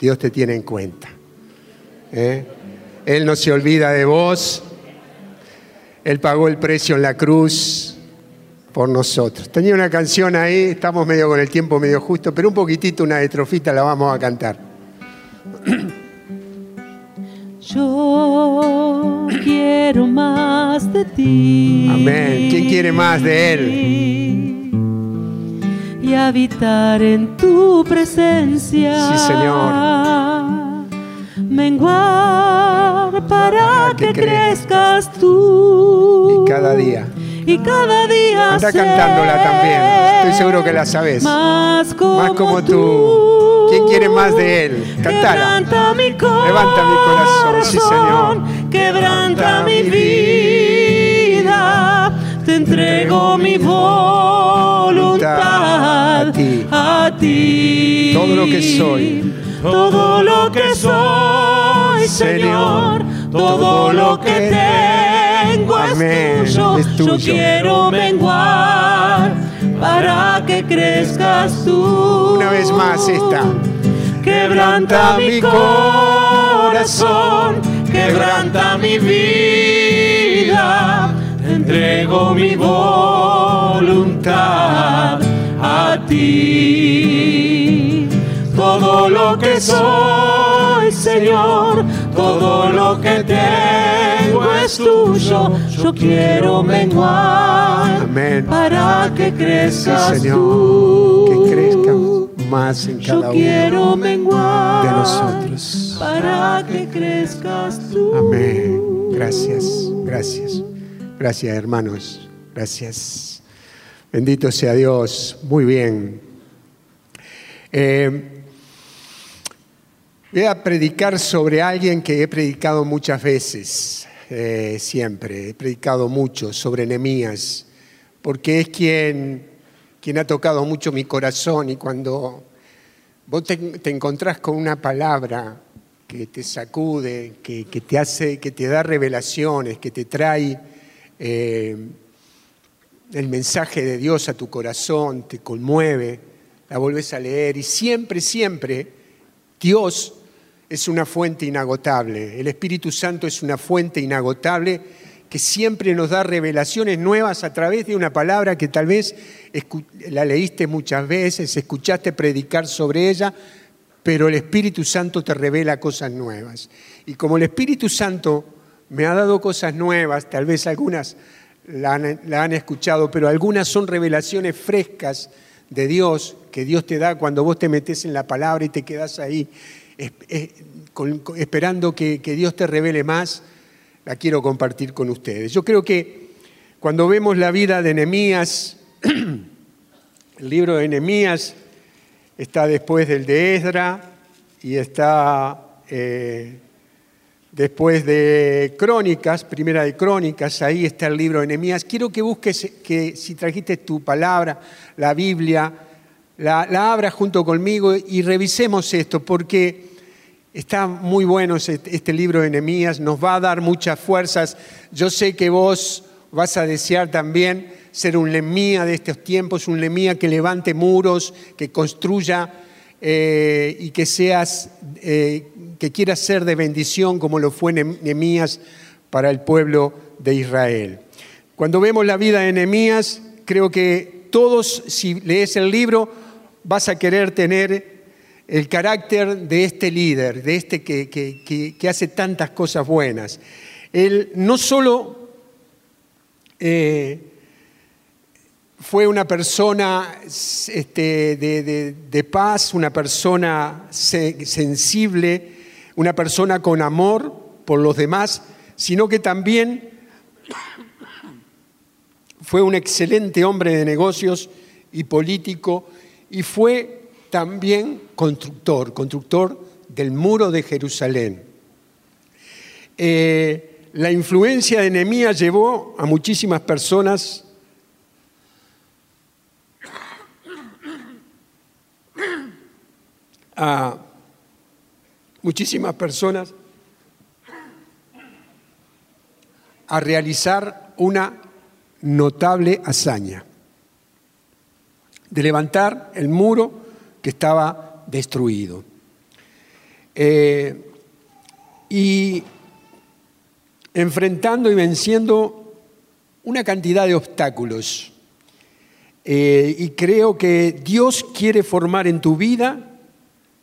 Dios te tiene en cuenta. ¿eh? Él no se olvida de vos. Él pagó el precio en la cruz por nosotros. Tenía una canción ahí, estamos medio con el tiempo medio justo, pero un poquitito, una estrofita la vamos a cantar. Yo quiero más de ti. Amén. ¿Quién quiere más de Él? Y habitar en tu presencia. Sí, Señor. Menguar para que, crezcas tú. Y cada día. Y cada día. Anda cantándola también. Estoy seguro que la sabes. Más como, Más como tú. ¿Quién quiere más de Él? Cantala. Quebranta mi corazón. Levanta mi corazón, sí, Señor. Quebranta mi vida. Te entrego mi voluntad A ti. a ti. Todo lo que soy. Todo lo que soy, Señor. Todo lo que tengo es tuyo. es tuyo. Yo quiero menguar para que crezcas tú. Una vez más esta. Quebranta mi corazón, quebranta mi vida. Entrego mi voluntad a ti. Todo lo que soy, Señor, todo lo que tengo es tuyo. Yo quiero menguar Amén. para que crezcas Sí, Señor. tú. Que crezca más en Yo cada quiero uno menguar de nosotros. para que crezcas tú. Amén. Gracias, gracias. Gracias, hermanos. Gracias. Bendito sea Dios. Muy bien. Eh, voy a predicar sobre alguien que he predicado muchas veces, eh, siempre. He predicado mucho sobre Nehemías, porque es quien, quien ha tocado mucho mi corazón y cuando vos te, te encontrás con una palabra que te sacude, que, que te hace, que te da revelaciones, que te trae eh, el mensaje de Dios a tu corazón, te conmueve, la vuelves a leer y siempre, siempre Dios es una fuente inagotable, el Espíritu Santo es una fuente inagotable que siempre nos da revelaciones nuevas a través de una palabra que tal vez la leíste muchas veces, escuchaste predicar sobre ella, pero el Espíritu Santo te revela cosas nuevas. Y como el Espíritu Santo me ha dado cosas nuevas, tal vez algunas la han, escuchado, pero algunas son revelaciones frescas de Dios que Dios te da cuando vos te metes en la palabra y te quedas ahí esperando que, que Dios te revele más, la quiero compartir con ustedes. Yo creo que cuando vemos la vida de Nehemías, el libro de Nehemías está después del de Esdra y está eh, después de Crónicas, primera de Crónicas, ahí está el libro de Nehemías. Quiero que busques, que si trajiste tu palabra, la Biblia, la, la abras junto conmigo y revisemos esto, porque está muy bueno este, este libro de Nehemías, nos va a dar muchas fuerzas. Yo sé que vos vas a desear también ser un lemía de estos tiempos, un lemía que levante muros, que construya eh, y que seas, eh, que quieras ser de bendición como lo fue Nehemías para el pueblo de Israel. Cuando vemos la vida de Nehemías, creo que todos, si lees el libro, vas a querer tener el carácter de este líder, de este que, que- que- hace tantas cosas buenas. Él no solo eh, fue una persona este, de, paz, una persona se- sensible, una persona con amor por los demás, sino que también fue un excelente hombre de negocios y político y fue también constructor, constructor del muro de Jerusalén. Eh, la influencia de Nehemías llevó a muchísimas personas a muchísimas personas a realizar una notable hazaña de levantar el muro que estaba destruido. eh, y enfrentando y venciendo una cantidad de obstáculos. Eh, y creo que Dios quiere formar en tu vida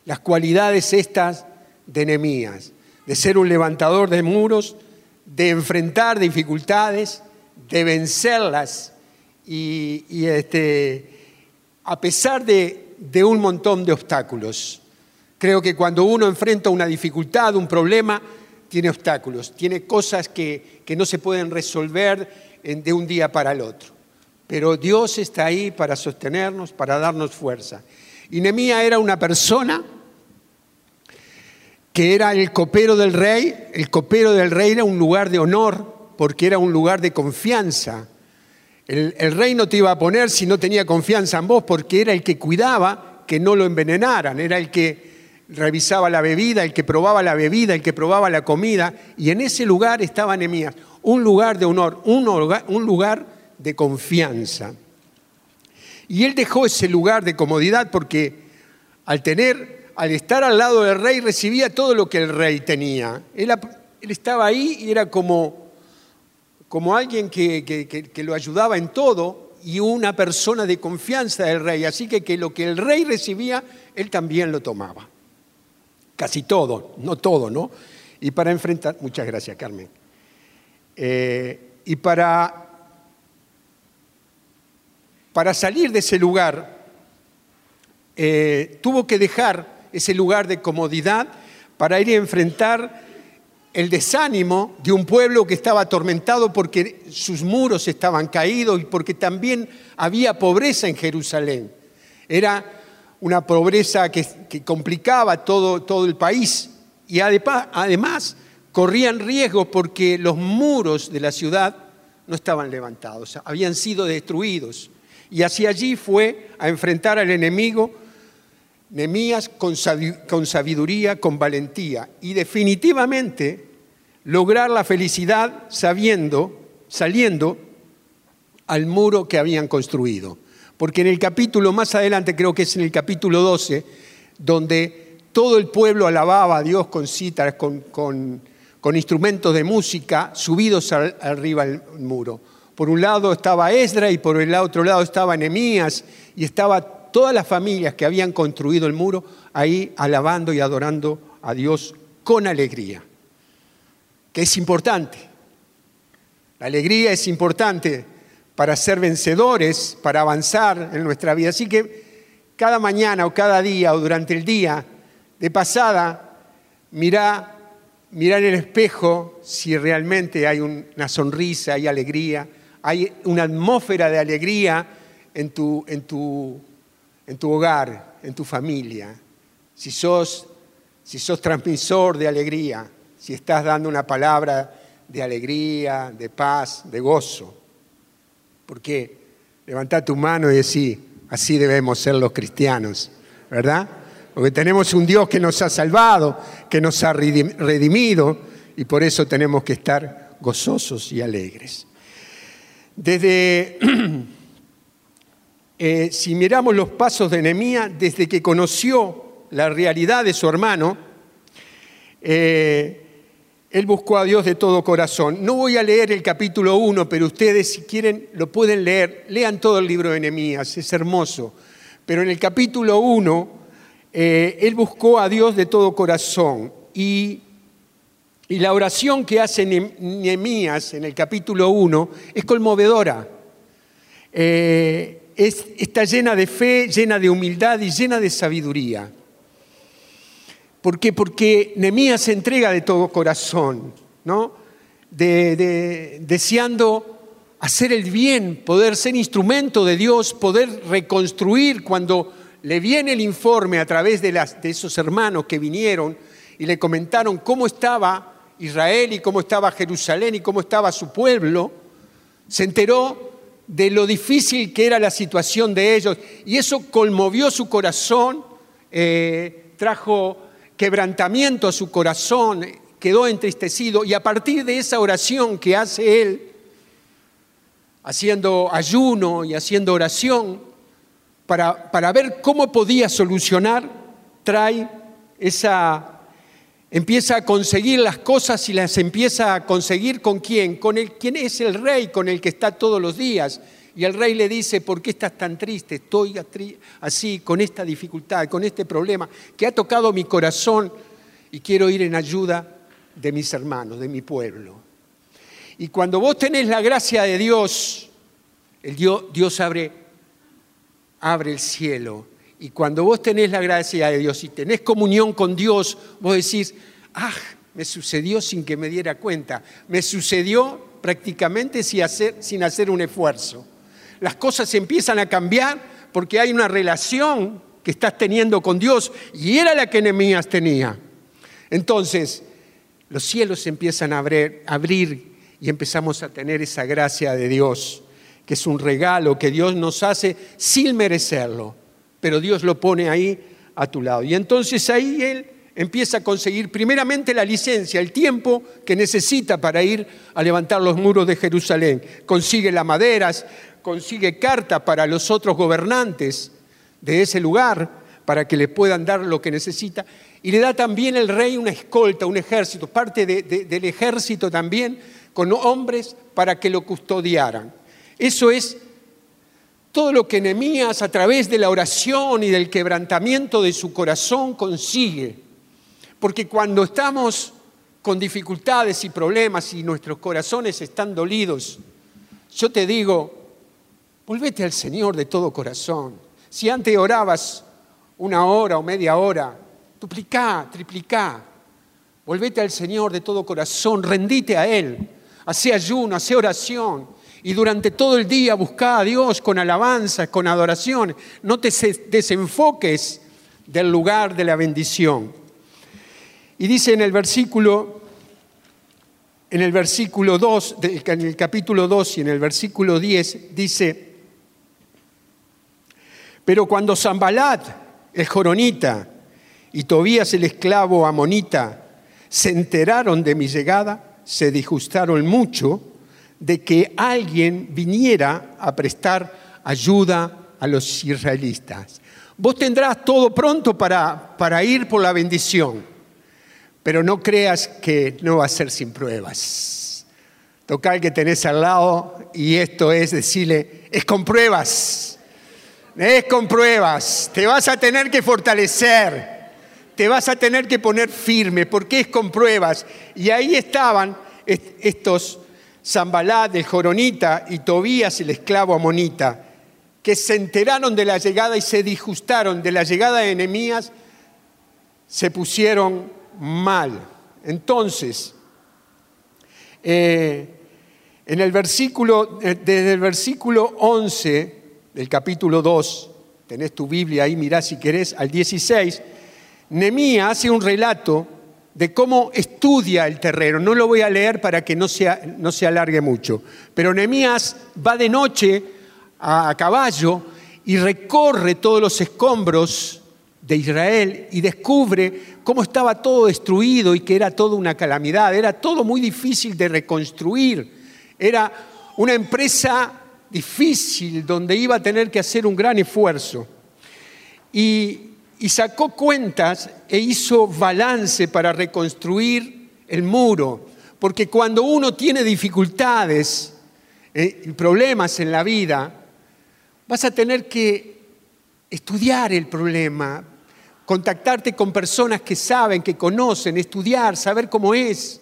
las cualidades estas de Nehemías, de ser un levantador de muros, de enfrentar dificultades, de vencerlas y, este, a pesar de, un montón de obstáculos. Creo que cuando uno enfrenta una dificultad, un problema, tiene obstáculos, tiene cosas que, no se pueden resolver de un día para el otro. Pero Dios está ahí para sostenernos, para darnos fuerza. Y Nemía era una persona que era el copero del rey. El copero del rey era un lugar de honor porque era un lugar de confianza. El, rey no te iba a poner si no tenía confianza en vos porque era el que cuidaba que no lo envenenaran, era el que revisaba la bebida, el que probaba la bebida, el que probaba la comida, y en ese lugar estaba Nehemías, un lugar de honor, un un lugar de confianza. Y él dejó ese lugar de comodidad porque al tener, al estar al lado del rey, recibía todo lo que el rey tenía. Él, estaba ahí y era como, como alguien que, que lo ayudaba en todo y una persona de confianza del rey. Así que, que lo que el rey recibía, él también lo tomaba casi todo, no todo, ¿no? Y para enfrentar, muchas gracias Carmen, eh, y para, para salir de ese lugar, eh, tuvo que dejar ese lugar de comodidad para ir a enfrentar el desánimo de un pueblo que estaba atormentado porque sus muros estaban caídos y porque también había pobreza en Jerusalén. Era una pobreza que, complicaba todo, todo, el país y además corrían riesgos porque los muros de la ciudad no estaban levantados, habían sido destruidos. Y hacia allí fue a enfrentar al enemigo Nemías con sabiduría, con valentía y definitivamente lograr la felicidad sabiendo, saliendo al muro que habían construido. Porque en el capítulo más adelante, creo que es en el capítulo 12, donde todo el pueblo alababa a Dios con cítaras, con, instrumentos de música subidos arriba del muro. Por un lado estaba Esdra y por el otro lado estaba Nehemías y estaba todas las familias que habían construido el muro ahí alabando y adorando a Dios con alegría, que es importante. La alegría es importante para ser vencedores, para avanzar en nuestra vida. Así que cada mañana o cada día o durante el día, de pasada, mira, mira en el espejo si realmente hay una sonrisa, hay alegría, hay una atmósfera de alegría en tu, en tu, en tu hogar, en tu familia. Si sos, si sos transmisor de alegría, si estás dando una palabra de alegría, de paz, de gozo. Porque levanta tu mano y decir, así debemos ser los cristianos, ¿verdad? Porque tenemos un Dios que nos ha salvado, que nos ha redimido y por eso tenemos que estar gozosos y alegres. Desde, eh, si miramos los pasos de Nehemías, desde que conoció la realidad de su hermano, eh, él buscó a Dios de todo corazón. No voy a leer el capítulo 1, pero ustedes si quieren lo pueden leer. Lean todo el libro de Nehemías, es hermoso. Pero en el capítulo 1, eh, él buscó a Dios de todo corazón. Y, la oración que hace Nehemías en el capítulo 1 es conmovedora. Está llena de fe, llena de humildad y llena de sabiduría. ¿Por qué? Porque Nemías se entrega de todo corazón, ¿no? deseando hacer el bien, poder ser instrumento de Dios, poder reconstruir cuando le viene el informe a través de, de esos hermanos que vinieron y le comentaron cómo estaba Israel y cómo estaba Jerusalén y cómo estaba su pueblo, se enteró de lo difícil que era la situación de ellos. Y eso conmovió su corazón, eh, trajo quebrantamiento a su corazón, quedó entristecido. Y a partir de esa oración que hace él, haciendo ayuno y haciendo oración, para, para ver cómo podía solucionar, trae esa, empieza a conseguir las cosas y las empieza a conseguir con quién, con el quién es el rey con el que está todos los días. Y el rey le dice, ¿por qué estás tan triste? Estoy así, con esta dificultad, con este problema, que ha tocado mi corazón y quiero ir en ayuda de mis hermanos, de mi pueblo. Y cuando vos tenés la gracia de Dios, el Dios, Dios abre, abre el cielo y cuando vos tenés la gracia de Dios y tenés comunión con Dios, vos decís, ah, me sucedió sin que me diera cuenta. Me sucedió prácticamente sin hacer, un esfuerzo. Las cosas empiezan a cambiar porque hay una relación que estás teniendo con Dios y era la que Nehemías tenía. Entonces, los cielos empiezan a abrir y empezamos a tener esa gracia de Dios, que es un regalo que Dios nos hace sin merecerlo pero Dios lo pone ahí a tu lado. Y entonces ahí él empieza a conseguir primeramente la licencia, el tiempo que necesita para ir a levantar los muros de Jerusalén. Consigue las maderas, consigue carta para los otros gobernantes de ese lugar para que le puedan dar lo que necesita. Y le da también el rey una escolta, un ejército, parte del ejército también, con hombres para que lo custodiaran. Eso es todo lo que Nehemías a través de la oración y del quebrantamiento de su corazón consigue. Porque cuando estamos con dificultades y problemas y nuestros corazones están dolidos, yo te digo, volvete al Señor de todo corazón. Si antes orabas una hora o media hora, duplicá, triplicá. Volvete al Señor de todo corazón, rendite a Él, hace ayuno, hace oración, y durante todo el día busca a Dios con alabanza, con adoración. No te desenfoques del lugar de la bendición. Y dice en el versículo, en el versículo 2, en el capítulo 2 y en el versículo 10, dice, pero cuando Zambalat, el joronita, y Tobías el esclavo amonita se enteraron de mi llegada, se disgustaron mucho de que alguien viniera a prestar ayuda a los israelitas. Vos tendrás todo pronto para, para ir por la bendición, pero no creas que no va a ser sin pruebas. Toca al que tenés al lado y esto es decirle, es con pruebas, es con pruebas, te vas a tener que fortalecer, te vas a tener que poner firme, porque es con pruebas. Y ahí estaban estos Zambalá el Joronita y Tobías el esclavo amonita, que se enteraron de la llegada y se disgustaron de la llegada de Enemías, se pusieron mal. Entonces, eh, en el versículo, eh, desde el versículo 11 del capítulo 2, tenés tu Biblia ahí, mirá si querés, al 16, Nemías hace un relato de cómo estudia el terreno. No lo voy a leer para que no, sea, no se alargue mucho. Pero Nehemías va de noche a, caballo y recorre todos los escombros de Israel y descubre cómo estaba todo destruido y que era toda una calamidad, era todo muy difícil de reconstruir, era una empresa difícil donde iba a tener que hacer un gran esfuerzo. Y y sacó cuentas e hizo balance para reconstruir el muro. Porque cuando uno tiene dificultades eh, y problemas en la vida, vas a tener que estudiar el problema, contactarte con personas que saben, que conocen, estudiar, saber cómo es.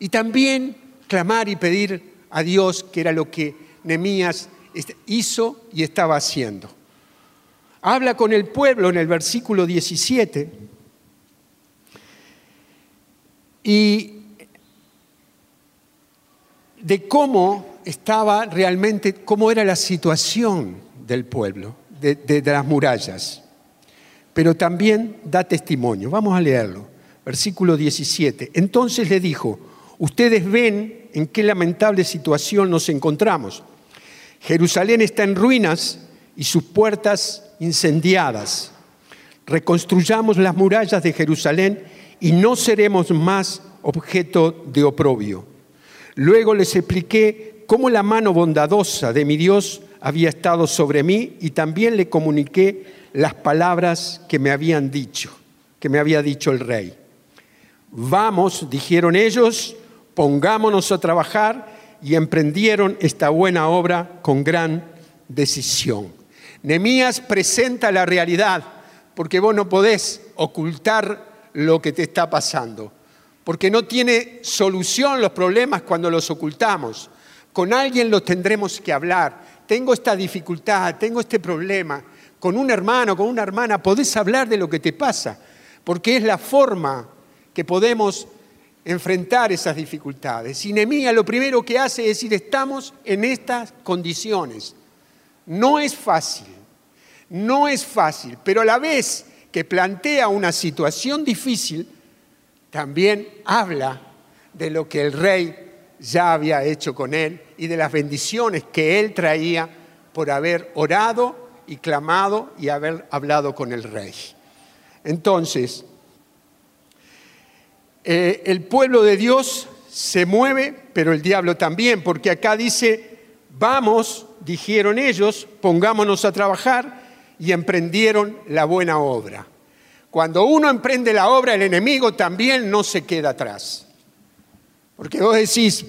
Y también clamar y pedir a Dios, que era lo que Nemías hizo y estaba haciendo habla con el pueblo en el versículo 17 y de cómo estaba realmente, cómo era la situación del pueblo, de, de, las murallas. Pero también da testimonio. Vamos a leerlo. Versículo 17. Entonces le dijo, ustedes ven en qué lamentable situación nos encontramos. Jerusalén está en ruinas y sus puertas incendiadas. Reconstruyamos las murallas de Jerusalén y no seremos más objeto de oprobio. Luego les expliqué cómo la mano bondadosa de mi Dios había estado sobre mí y también le comuniqué las palabras que me habían dicho, que me había dicho el rey. Vamos, dijeron ellos, pongámonos a trabajar y emprendieron esta buena obra con gran decisión. Nemías presenta la realidad, porque vos no podés ocultar lo que te está pasando, porque no tiene solución los problemas cuando los ocultamos. Con alguien los tendremos que hablar. Tengo esta dificultad, tengo este problema. Con un hermano, con una hermana, podés hablar de lo que te pasa, porque es la forma que podemos enfrentar esas dificultades. Y Nehemías lo primero que hace es decir, estamos en estas condiciones. No es fácil, no es fácil, pero a la vez que plantea una situación difícil, también habla de lo que el rey ya había hecho con él y de las bendiciones que él traía por haber orado y clamado y haber hablado con el rey. Entonces, eh, el pueblo de Dios se mueve, pero el diablo también, porque acá dice, vamos, dijeron ellos, pongámonos a trabajar y emprendieron la buena obra. Cuando uno emprende la obra, el enemigo también no se queda atrás. Porque vos decís,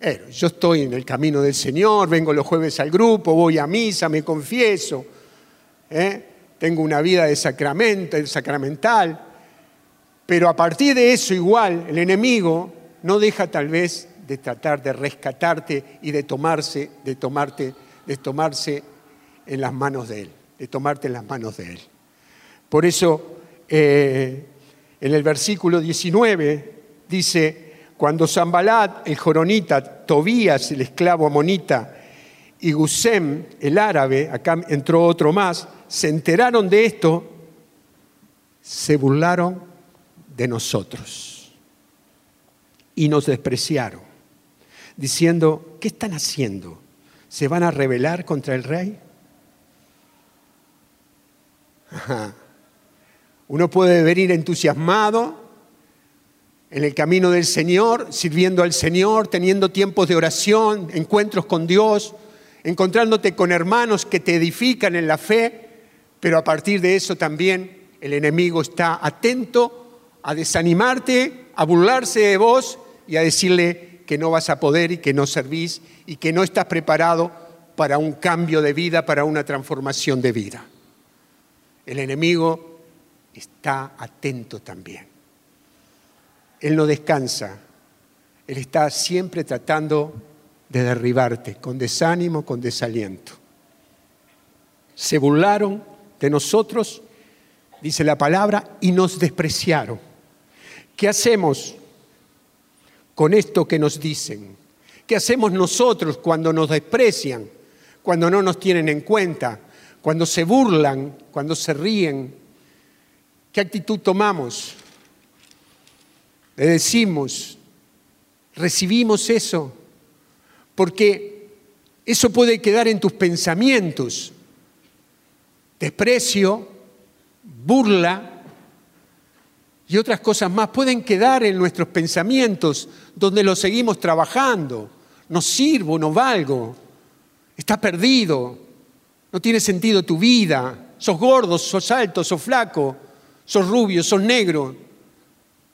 eh, yo estoy en el camino del Señor, vengo los jueves al grupo, voy a misa, me confieso, eh, tengo una vida de sacramento, sacramental, pero a partir de eso igual el enemigo no deja tal vez de tratar de rescatarte y de tomarse, de tomarte, de tomarse en las manos de él, de tomarte en las manos de él. Por eso eh, en el versículo 19 dice, cuando Zambalat, el joronita, Tobías, el esclavo amonita, y Gusem, el árabe, acá entró otro más, se enteraron de esto, se burlaron de nosotros. Y nos despreciaron, diciendo, ¿qué están haciendo? ¿Se van a rebelar contra el rey? Uno puede venir entusiasmado en el camino del Señor, sirviendo al Señor, teniendo tiempos de oración, encuentros con Dios, encontrándote con hermanos que te edifican en la fe, pero a partir de eso también el enemigo está atento a desanimarte, a burlarse de vos y a decirle que no vas a poder y que no servís y que no estás preparado para un cambio de vida, para una transformación de vida. El enemigo está atento también. Él no descansa. Él está siempre tratando de derribarte con desánimo, con desaliento. Se burlaron de nosotros, dice la palabra, y nos despreciaron. ¿Qué hacemos con esto que nos dicen? ¿Qué hacemos nosotros cuando nos desprecian, cuando no nos tienen en cuenta, cuando se burlan, cuando se ríen? ¿Qué actitud tomamos? Le decimos, recibimos eso, porque eso puede quedar en tus pensamientos. Desprecio, burla, y otras cosas más pueden quedar en nuestros pensamientos donde los seguimos trabajando. No sirvo, no valgo, está perdido, no tiene sentido tu vida, sos gordo, sos alto, sos flaco, sos rubio, sos negro.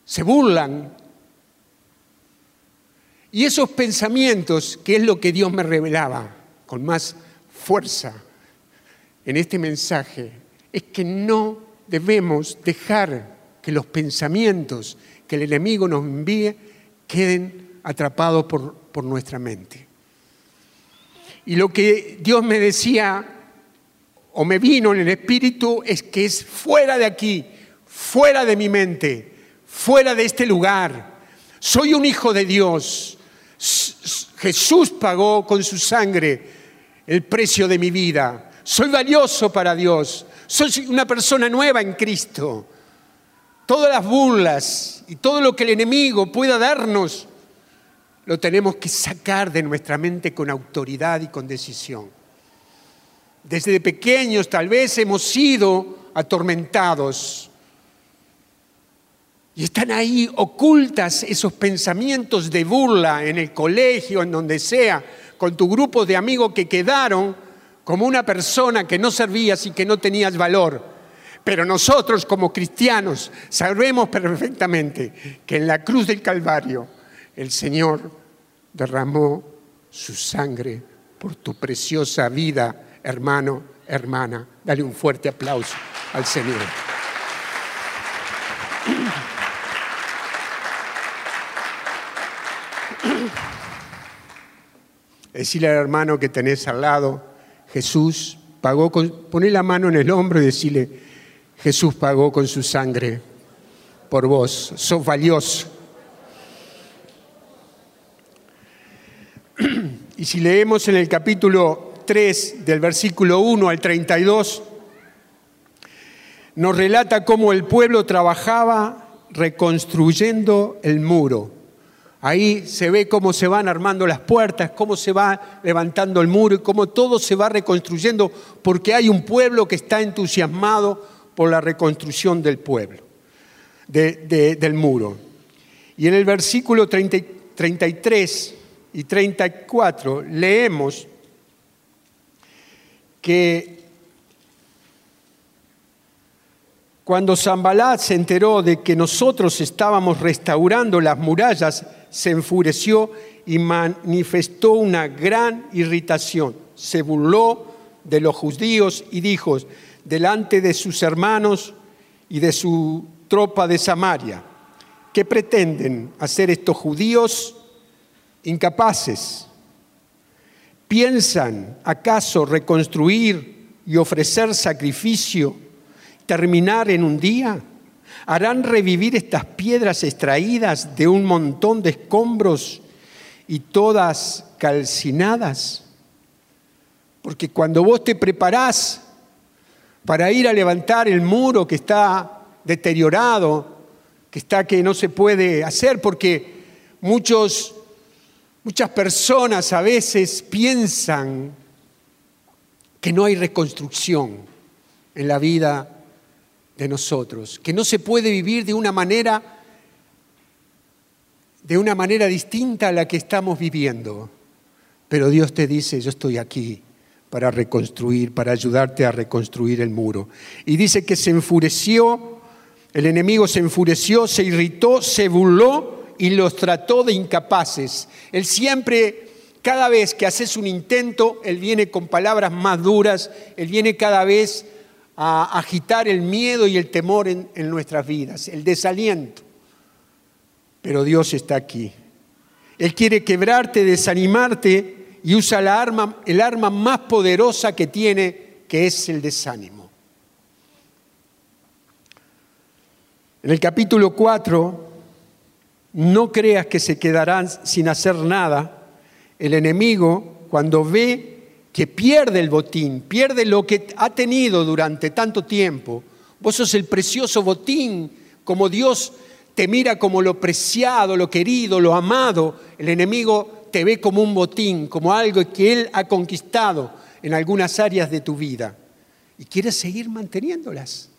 Se burlan. Y esos pensamientos, que es lo que Dios me revelaba con más fuerza en este mensaje, es que no debemos dejar que los pensamientos que el enemigo nos envíe queden atrapados por, por nuestra mente. Y lo que Dios me decía o me vino en el espíritu es que es fuera de aquí, fuera de mi mente, fuera de este lugar. Soy un hijo de Dios. Jesús pagó con su sangre el precio de mi vida. Soy valioso para Dios. Soy una persona nueva en Cristo todas las burlas y todo lo que el enemigo pueda darnos, lo tenemos que sacar de nuestra mente con autoridad y con decisión. Desde pequeños tal vez hemos sido atormentados y están ahí ocultas esos pensamientos de burla en el colegio, en donde sea, con tu grupo de amigos que quedaron como una persona que no servías y que no tenías valor Pero nosotros como cristianos sabemos perfectamente que en la cruz del Calvario el Señor derramó su sangre por tu preciosa vida, hermano, hermana. Dale un fuerte aplauso al Señor. Decirle al hermano que tenés al lado, Jesús pagó con, poné la mano en el hombro y decirle, Jesús pagó con su sangre por vos, sos valioso. Y si leemos en el capítulo 3, del versículo 1 al 32, nos relata cómo el pueblo trabajaba reconstruyendo el muro. Ahí se ve cómo se van armando las puertas, cómo se va levantando el muro y cómo todo se va reconstruyendo, porque hay un pueblo que está entusiasmado por la reconstrucción del pueblo, del muro. Y en el versículo 33 y 34 leemos que cuando Zambalat se enteró de que nosotros estábamos restaurando las murallas, se enfureció y manifestó una gran irritación. Se burló de los judíos y dijo delante de sus hermanos y de su tropa de Samaria, ¿qué pretenden hacer estos judíos incapaces? ¿Piensan acaso reconstruir y ofrecer sacrificio, terminar en un día? ¿Harán revivir estas piedras extraídas de un montón de escombros y todas calcinadas? Porque cuando vos te preparás para ir a levantar el muro que está deteriorado, que está que no se puede hacer, porque muchos Muchas personas a veces piensan que no hay reconstrucción en la vida de nosotros, que no se puede vivir de una manera de una manera distinta a la que estamos viviendo. Pero Dios te dice, yo estoy aquí para reconstruir, para ayudarte a reconstruir el muro. Y dice que se enfureció, el enemigo se enfureció, se irritó, se burló y los trató de incapaces. Él siempre, cada vez que haces un intento, Él viene con palabras más duras, Él viene cada vez a agitar el miedo y el temor en, nuestras vidas, el desaliento. Pero Dios está aquí. Él quiere quebrarte, desanimarte y usa la arma, el arma más poderosa que tiene, que es el desánimo. En el capítulo 4 no creas que se quedarán sin hacer nada. El enemigo, cuando ve que pierde el botín, pierde lo que ha tenido durante tanto tiempo, vos sos el precioso botín, como Dios te mira como lo preciado, lo querido, lo amado, el enemigo te ve como un botín, como algo que Él ha conquistado en algunas áreas de tu vida y quiere seguir manteniéndolas.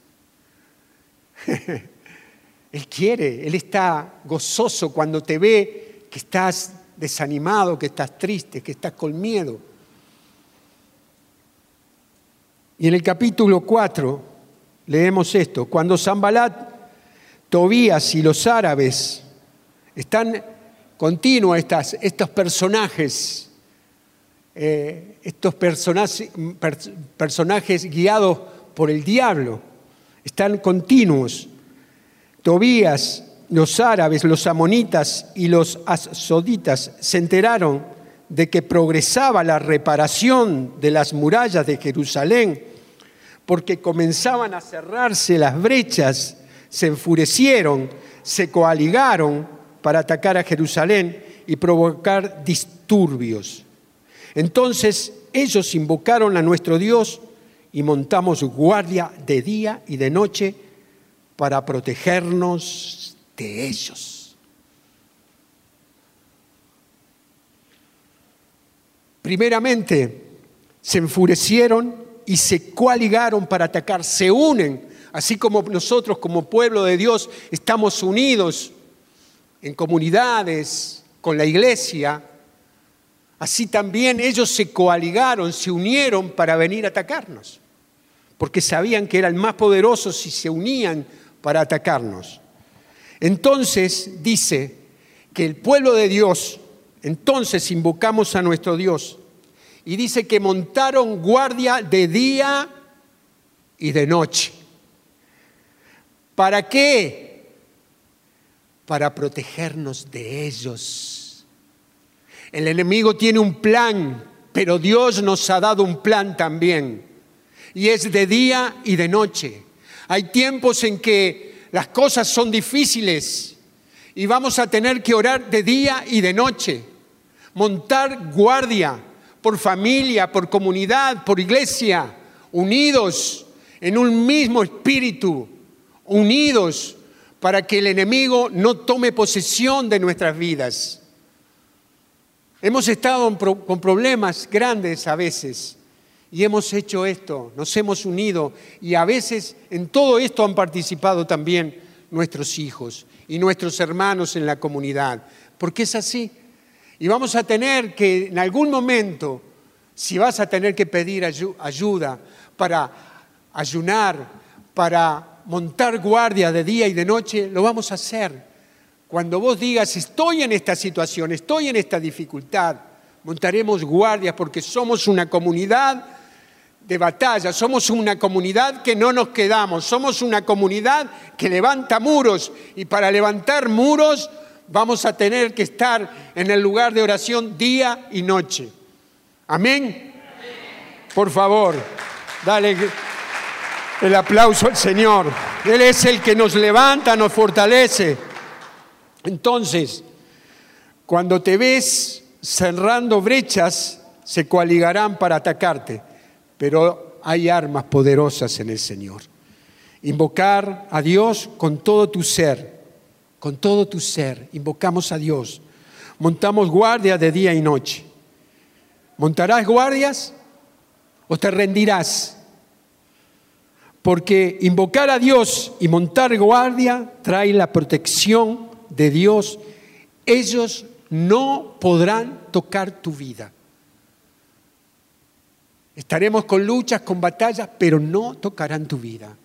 Él quiere, Él está gozoso cuando te ve que estás desanimado, que estás triste, que estás con miedo. Y en el capítulo 4 leemos esto, cuando Zambalat, Tobías y los árabes están continuos estas, estos personajes, eh, estos personajes, personajes guiados por el diablo, están continuos. Tobías, los árabes, los amonitas y los asoditas se enteraron de que progresaba la reparación de las murallas de Jerusalén, porque comenzaban a cerrarse las brechas, se enfurecieron, se coaligaron para atacar a Jerusalén y provocar disturbios. Entonces ellos invocaron a nuestro Dios y montamos guardia de día y de noche para protegernos de ellos. Primeramente, se enfurecieron y se coaligaron para atacar, se unen, así como nosotros como pueblo de Dios estamos unidos en comunidades, con la iglesia, así también ellos se coaligaron, se unieron para venir a atacarnos porque sabían que eran más poderosos y se unían para atacarnos. Entonces dice que el pueblo de Dios, entonces invocamos a nuestro Dios, y dice que montaron guardia de día y de noche. ¿Para qué? Para protegernos de ellos. El enemigo tiene un plan, pero Dios nos ha dado un plan también. Y es de día y de noche. Hay tiempos en que las cosas son difíciles y vamos a tener que orar de día y de noche, montar guardia por familia, por comunidad, por iglesia, unidos en un mismo espíritu, unidos para que el enemigo no tome posesión de nuestras vidas. Hemos estado con problemas grandes a veces y hemos hecho esto, nos hemos unido y a veces en todo esto han participado también nuestros hijos y nuestros hermanos en la comunidad, porque es así. Y vamos a tener que en algún momento, si vas a tener que pedir ayuda para ayunar, para montar guardia de día y de noche, lo vamos a hacer. Cuando vos digas, estoy en esta situación, estoy en esta dificultad, montaremos guardias porque somos una comunidad de batalla, somos una comunidad que no nos quedamos, somos una comunidad que levanta muros y para levantar muros vamos a tener que estar en el lugar de oración día y noche. Amén. Por favor, dale el aplauso al Señor. Él es el que nos levanta, nos fortalece. Entonces, cuando te ves cerrando brechas, se coaligarán para atacarte, pero hay armas poderosas en el Señor. Invocar a Dios con todo tu ser con todo tu ser, invocamos a Dios. Montamos guardia de día y noche. ¿Montarás guardias o te rendirás? Porque invocar a Dios y montar guardia trae la protección de Dios. Ellos no podrán tocar tu vida. Estaremos con luchas, con batallas, pero no tocarán tu vida.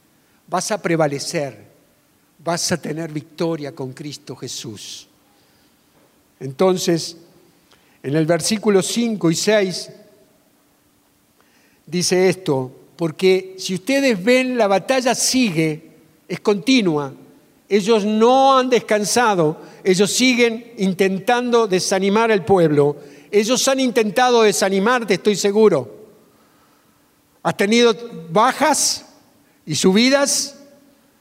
Vas a prevalecer vas a tener victoria con Cristo Jesús. Entonces, en el versículo 5 y 6 dice esto, porque si ustedes ven la batalla sigue, es continua, ellos no han descansado, ellos siguen intentando desanimar al pueblo, ellos han intentado desanimarte, estoy seguro. Has tenido bajas y subidas,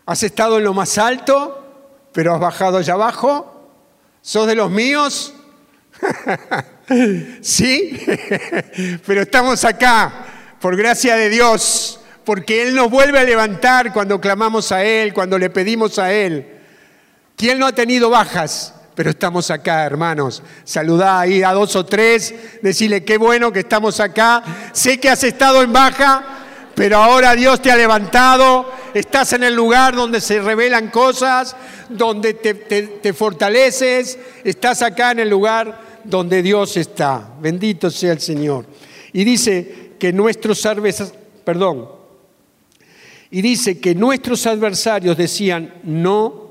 ¿Has estado en lo más alto, pero has bajado allá abajo? ¿Sos de los míos? sí, pero estamos acá, por gracia de Dios, porque Él nos vuelve a levantar cuando clamamos a Él, cuando le pedimos a Él. ¿Quién no ha tenido bajas? Pero estamos acá, hermanos. Saludá ahí a dos o tres, decirle qué bueno que estamos acá. Sé que has estado en baja, pero ahora Dios te ha levantado estás en el lugar donde se revelan cosas, donde te, fortaleces, estás acá en el lugar donde Dios está. Bendito sea el Señor. Y dice que nuestros perdón, y dice que nuestros adversarios decían, no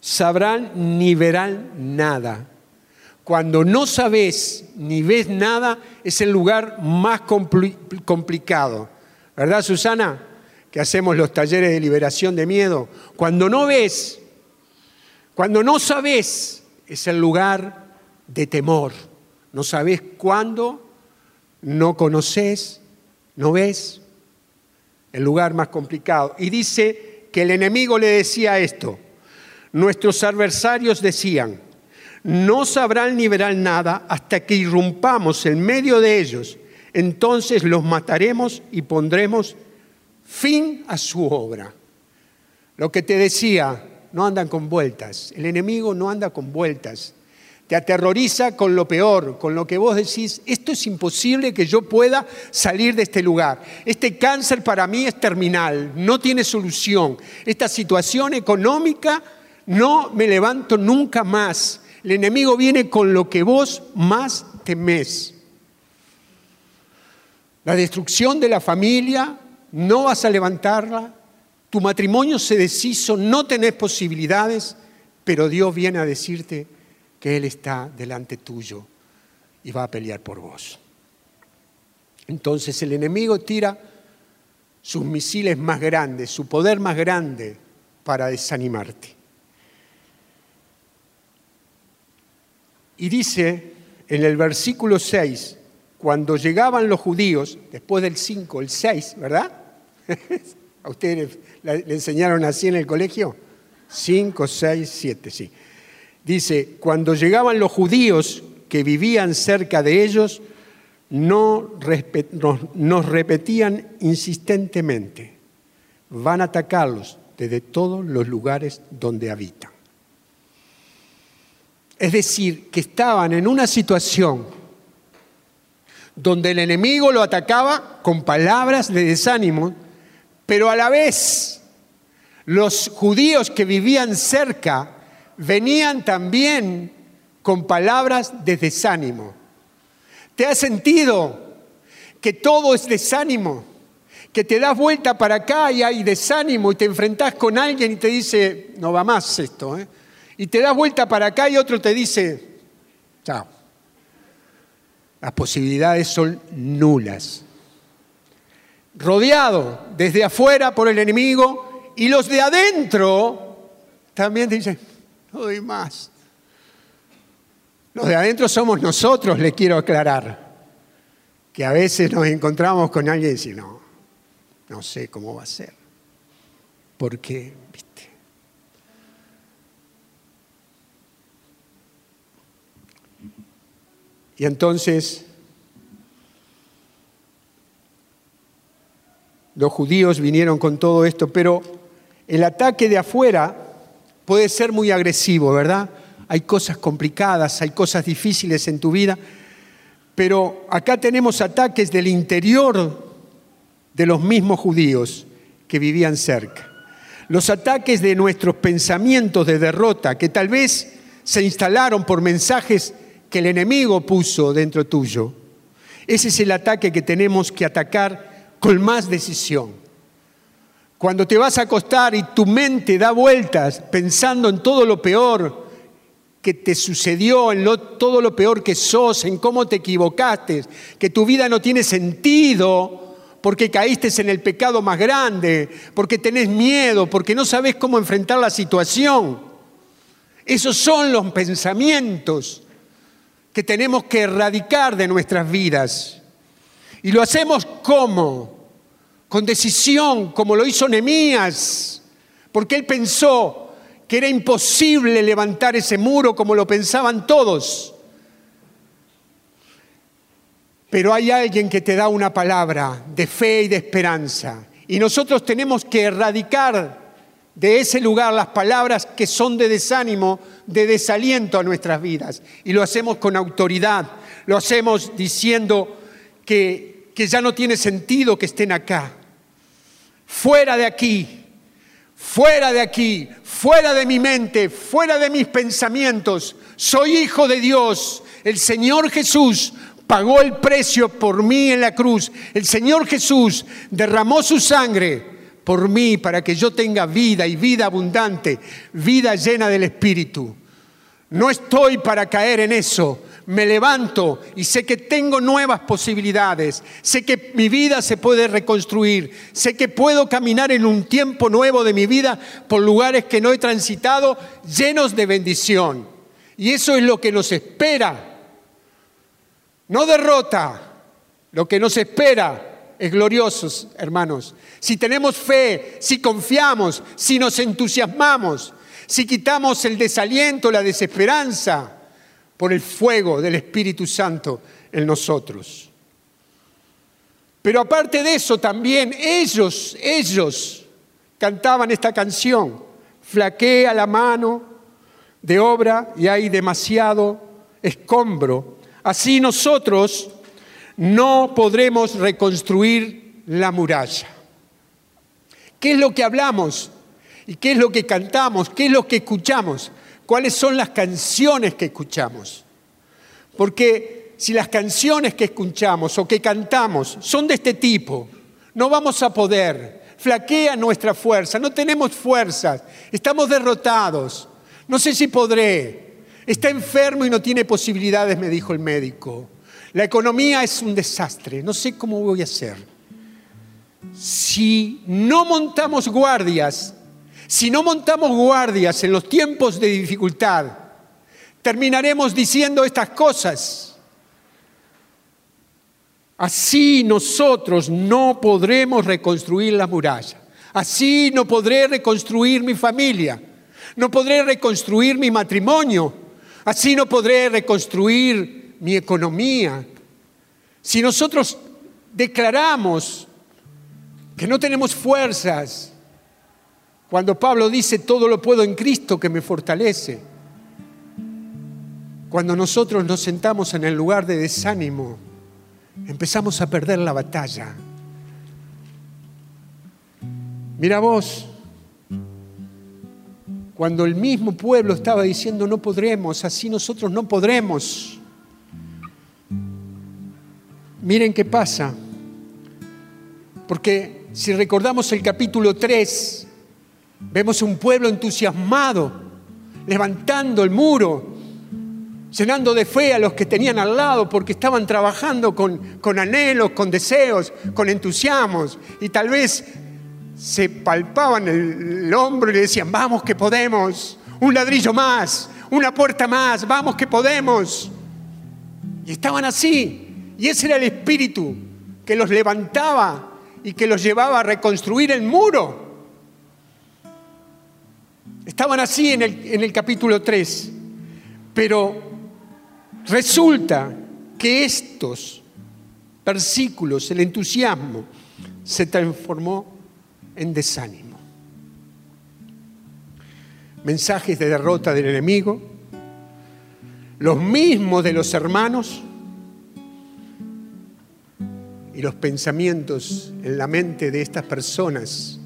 sabrán ni verán nada. Cuando no sabes ni ves nada, es el lugar más complicado. ¿Verdad, Susana? que hacemos los talleres de liberación de miedo, cuando no ves, cuando no sabes, es el lugar de temor. No sabes cuándo, no conoces, no ves, el lugar más complicado. Y dice que el enemigo le decía esto, nuestros adversarios decían, no sabrán ni verán nada hasta que irrumpamos en medio de ellos, entonces los mataremos y pondremos fin a su obra. Lo que te decía, no andan con vueltas. El enemigo no anda con vueltas. Te aterroriza con lo peor, con lo que vos decís, esto es imposible que yo pueda salir de este lugar. Este cáncer para mí es terminal, no tiene solución. Esta situación económica no me levanto nunca más. El enemigo viene con lo que vos más temés. La destrucción de la familia, no vas a levantarla, tu matrimonio se deshizo, no tenés posibilidades, pero Dios viene a decirte que Él está delante tuyo y va a pelear por vos. Entonces el enemigo tira sus misiles más grandes, su poder más grande para desanimarte. Y dice en el versículo 6, cuando llegaban los judíos, después del 5, el 6, ¿verdad? ¿A ustedes le enseñaron así en el colegio? 5, 6, 7, sí. Dice, cuando llegaban los judíos que vivían cerca de ellos, no nos repetían insistentemente, van a atacarlos desde todos los lugares donde habitan. Es decir, que estaban en una situación donde el enemigo lo atacaba con palabras de desánimo, pero a la vez los judíos que vivían cerca venían también con palabras de desánimo. ¿Te has sentido que todo es desánimo? Que te das vuelta para acá y hay desánimo y te enfrentás con alguien y te dice, no va más esto. ¿eh? Y te das vuelta para acá y otro te dice, chao. Las posibilidades son nulas. Rodeado desde afuera por el enemigo y los de adentro también dicen, no doy más. Los de adentro somos nosotros, le quiero aclarar. Que a veces nos encontramos con alguien y decimos, no, no sé cómo va a ser. Porque, viste. Y entonces los judíos vinieron con todo esto, pero el ataque de afuera puede ser muy agresivo, ¿verdad? hay cosas complicadas, hay cosas difíciles en tu vida, pero acá tenemos ataques del interior de los mismos judíos que vivían cerca. Los ataques de nuestros pensamientos de derrota, que tal vez se instalaron por mensajes que el enemigo puso dentro tuyo. Ese es el ataque que tenemos que atacar con más decisión. Cuando te vas a acostar y tu mente da vueltas pensando en todo lo peor, que te sucedió, en todo lo peor que sos, en cómo te equivocaste, que tu vida no tiene sentido porque caíste en el pecado más grande, porque tenés miedo, porque no sabes cómo enfrentar la situación. Esos son los pensamientos que tenemos que erradicar de nuestras vidas. Y lo hacemos como? Con decisión, como lo hizo Nemías, porque él pensó, que era imposible levantar ese muro como lo pensaban todos. Pero hay alguien que te da una palabra de fe y de esperanza. Y nosotros tenemos que erradicar de ese lugar las palabras que son de desánimo, de desaliento a nuestras vidas. Y lo hacemos con autoridad, lo hacemos diciendo que, que ya no tiene sentido que estén acá. Fuera de aquí, fuera de aquí, fuera de mi mente, fuera de mis pensamientos. Soy hijo de Dios. El Señor Jesús pagó el precio por mí en la cruz. El Señor Jesús derramó su sangre por mí para que yo tenga vida y vida abundante, vida llena del Espíritu. No estoy para caer en eso me levanto y sé que tengo nuevas posibilidades, sé que mi vida se puede reconstruir, sé que puedo caminar en un tiempo nuevo de mi vida por lugares que no he transitado llenos de bendición. Y eso es lo que nos espera. No derrota, lo que nos espera es glorioso, hermanos. Si tenemos fe, si confiamos, si nos entusiasmamos, si quitamos el desaliento, la desesperanza, por el fuego del Espíritu Santo en nosotros. Pero aparte de eso también ellos, ellos cantaban esta canción, flaquea la mano de obra y hay demasiado escombro. Así nosotros no podremos reconstruir la muralla. ¿Qué es lo que hablamos? ¿Y qué es lo que cantamos? ¿Qué es lo que escuchamos? Cuáles son las canciones que escuchamos. Porque si las canciones que escuchamos o que cantamos son de este tipo, No vamos a poder. Flaquea nuestra fuerza. No tenemos fuerzas. Estamos derrotados. No sé si podré. Está enfermo y no tiene posibilidades, me dijo el médico. La economía es un desastre. No sé cómo voy a hacer. Si no montamos guardias, si no montamos guardias en los tiempos de dificultad, terminaremos diciendo estas cosas. Así nosotros no podremos reconstruir la muralla. Así no podré reconstruir mi familia. No podré reconstruir mi matrimonio. Así no podré reconstruir mi economía. Si nosotros declaramos que no tenemos fuerzas, cuando Pablo dice todo lo puedo en Cristo que me fortalece, cuando nosotros nos sentamos en el lugar de desánimo, empezamos a perder la batalla. Mira vos, cuando el mismo pueblo estaba diciendo no podremos, así nosotros no podremos. Miren qué pasa. Porque si recordamos el capítulo 3, vemos un pueblo entusiasmado, levantando el muro, llenando de fe a los que tenían al lado porque estaban trabajando con, con anhelos, con deseos, con entusiasmos y tal vez se palpaban el, el hombro y le decían, vamos que podemos, un ladrillo más, una puerta más, vamos que podemos. Y estaban así, y ese era el espíritu que los levantaba y que los llevaba a reconstruir el muro. Estaban así en el, en el capítulo 3, pero Resulta que estos versículos, el entusiasmo, se transformó en desánimo. Mensajes de derrota del enemigo, los mismos de los hermanos y los pensamientos en la mente de estas personas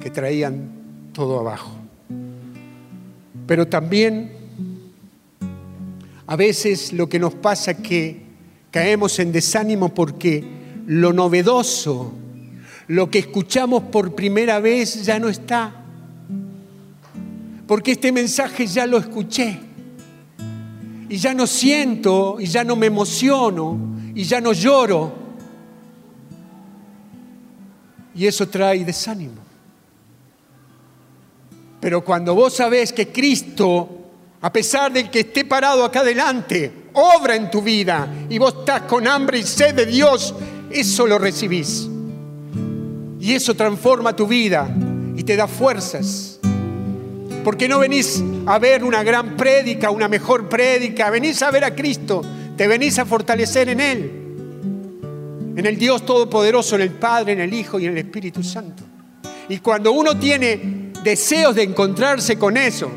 que traían todo abajo. Pero también a veces lo que nos pasa es que caemos en desánimo porque lo novedoso, lo que escuchamos por primera vez ya no está. Porque este mensaje ya lo escuché. Y ya no siento, y ya no me emociono, y ya no lloro. Y eso trae desánimo. Pero cuando vos sabés que Cristo a pesar de que esté parado acá adelante, obra en tu vida y vos estás con hambre y sed de Dios, eso lo recibís. Y eso transforma tu vida y te da fuerzas. Porque no venís a ver una gran prédica, una mejor prédica, venís a ver a Cristo, te venís a fortalecer en Él, en el Dios Todopoderoso, en el Padre, en el Hijo y en el Espíritu Santo. Y cuando uno tiene deseos de encontrarse con eso,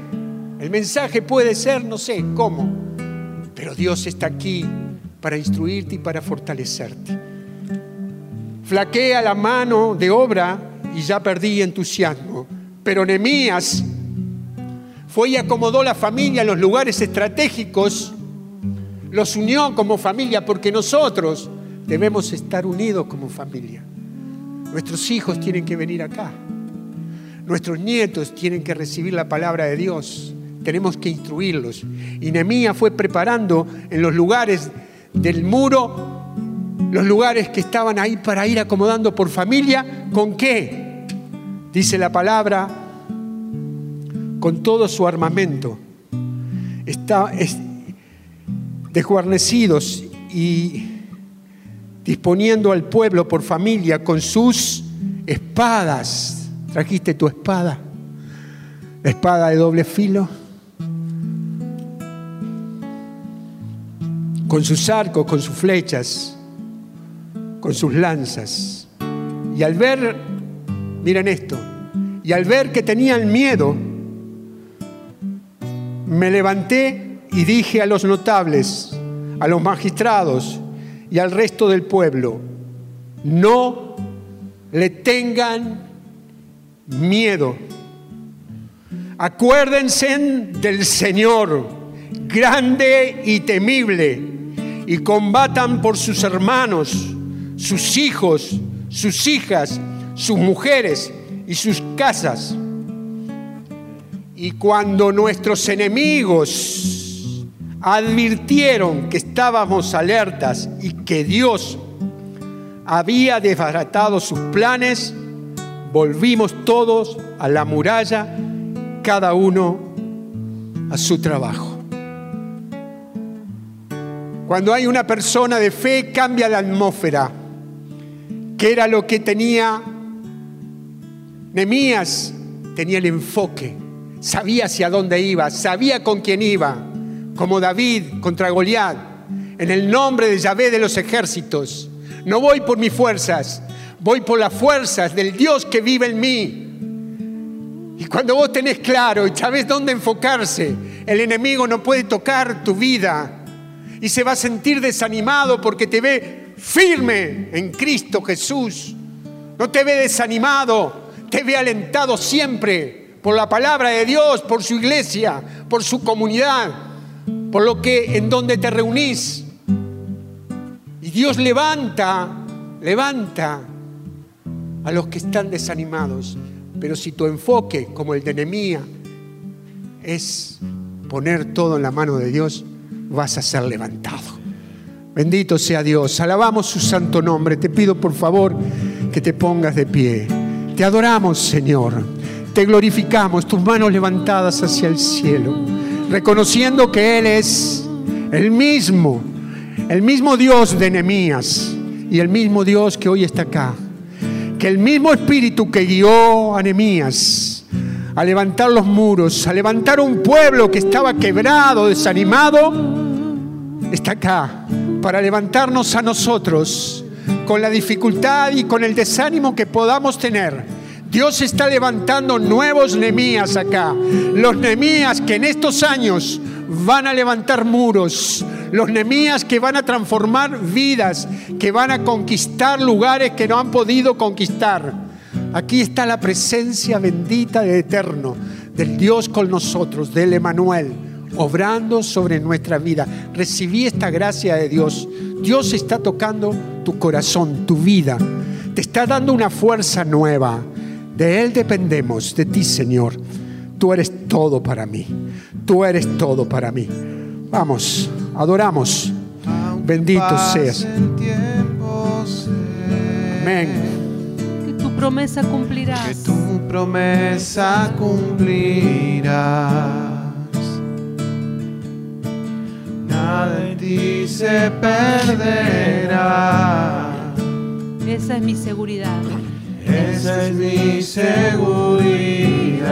el mensaje puede ser, no sé cómo, pero Dios está aquí para instruirte y para fortalecerte. Flaquea la mano de obra y ya perdí entusiasmo. Pero Nehemías fue y acomodó la familia en los lugares estratégicos, los unió como familia, porque nosotros debemos estar unidos como familia. Nuestros hijos tienen que venir acá. Nuestros nietos tienen que recibir la palabra de Dios tenemos que instruirlos. Y Nehemías fue preparando en los lugares del muro, los lugares que estaban ahí para ir acomodando por familia, ¿con qué? Dice la palabra, con todo su armamento. Está desguarnecidos y disponiendo al pueblo por familia con sus espadas. ¿Trajiste tu espada? Espada de doble filo con sus arcos, con sus flechas, con sus lanzas. Y al ver, miren esto, y al ver que tenían miedo, me levanté y dije a los notables, a los magistrados y al resto del pueblo, no le tengan miedo. Acuérdense del Señor, grande y temible y combatan por sus hermanos, sus hijos, sus hijas, sus mujeres y sus casas. Y cuando nuestros enemigos advirtieron que estábamos alertas y que Dios había desbaratado sus planes, volvimos todos a la muralla, cada uno a su trabajo. Cuando hay una persona de fe, cambia la atmósfera, que era lo que tenía Nemías, tenía el enfoque, sabía hacia dónde iba, sabía con quién iba, como David contra Goliat, en el nombre de Yahvé de los ejércitos. No voy por mis fuerzas, voy por las fuerzas del Dios que vive en mí. Y cuando vos tenés claro y sabés dónde enfocarse, el enemigo no puede tocar tu vida y se va a sentir desanimado porque te ve firme en Cristo Jesús. No te ve desanimado, te ve alentado siempre por la palabra de Dios, por su iglesia, por su comunidad, por lo que en donde te reunís. Y Dios levanta, levanta a los que están desanimados. Pero si tu enfoque, como el de Nehemías, es poner todo en la mano de Dios, vas a ser levantado. Bendito sea Dios. Alabamos su santo nombre. Te pido por favor que te pongas de pie. Te adoramos, Señor. Te glorificamos, tus manos levantadas hacia el cielo, reconociendo que Él es el mismo el mismo Dios de Nehemías y el mismo Dios que hoy está acá. Que el mismo espíritu que guió a Nehemías a levantar los muros, a levantar un pueblo que estaba quebrado, desanimado, está acá para levantarnos a nosotros con la dificultad y con el desánimo que podamos tener. Dios está levantando nuevos Nemías acá. Los Nemías que en estos años van a levantar muros, los Nemías que van a transformar vidas, que van a conquistar lugares que no han podido conquistar. Aquí está la presencia bendita de Eterno, del Dios con nosotros, del Emanuel, obrando sobre nuestra vida. Recibí esta gracia de Dios. Dios está tocando tu corazón, tu vida. Te está dando una fuerza nueva. De Él dependemos, de ti, Señor. Tú eres todo para mí. Tú eres todo para mí. Vamos, adoramos. Bendito seas. Amén. Que tu promesa cumplirás. Que tu promesa cumplirás. Nada en ti se perderá. Esa es mi seguridad. Esa es mi seguridad.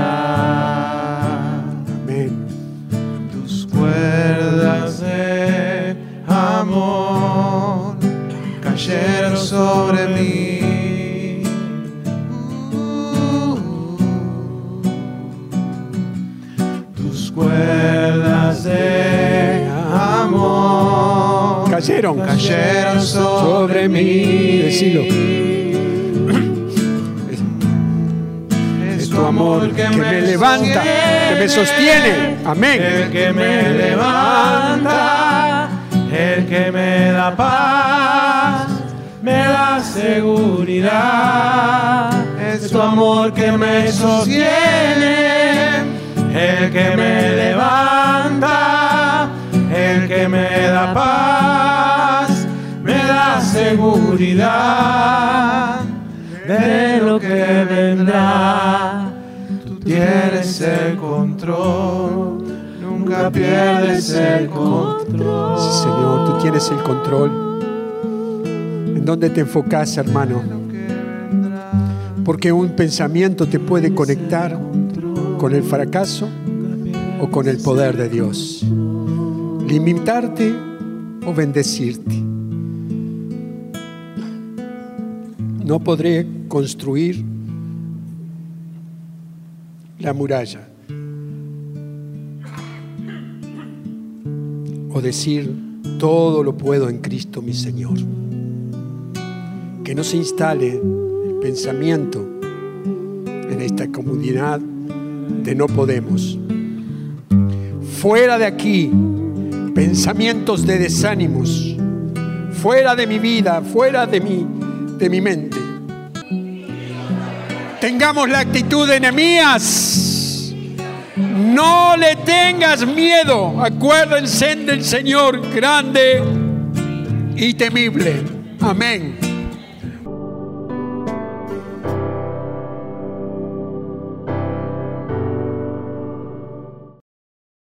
Amén. Tus cuerdas amor cayeron sobre mí. Tus cuerdas de amor Cayeron. cayeron sobre mí. Decilo. Es tu amor que, Que me levanta, que me sostiene. Amén. El que me levanta, el que me da paz, me da seguridad. Es tu amor que me sostiene, el que me levanta, el que me da paz, me da seguridad de lo que vendrá. Tú tienes el control, nunca el control. Sí, Señor, tú tienes el control. ¿En dónde te enfocas, hermano? Porque un pensamiento te puede conectar con el fracaso o con el poder de Dios. Limitarte o bendecirte. No podré construir la muralla o decir todo lo puedo en Cristo mi Señor. Que no se instale el pensamiento en esta comunidad de no podemos. Fuera de aquí, pensamientos de desánimos, fuera de mi vida, fuera de mi, de mi mente. tengamos la actitud de Nehemías. No le tengas miedo. Acuérdense del Señor grande y temible. Amén.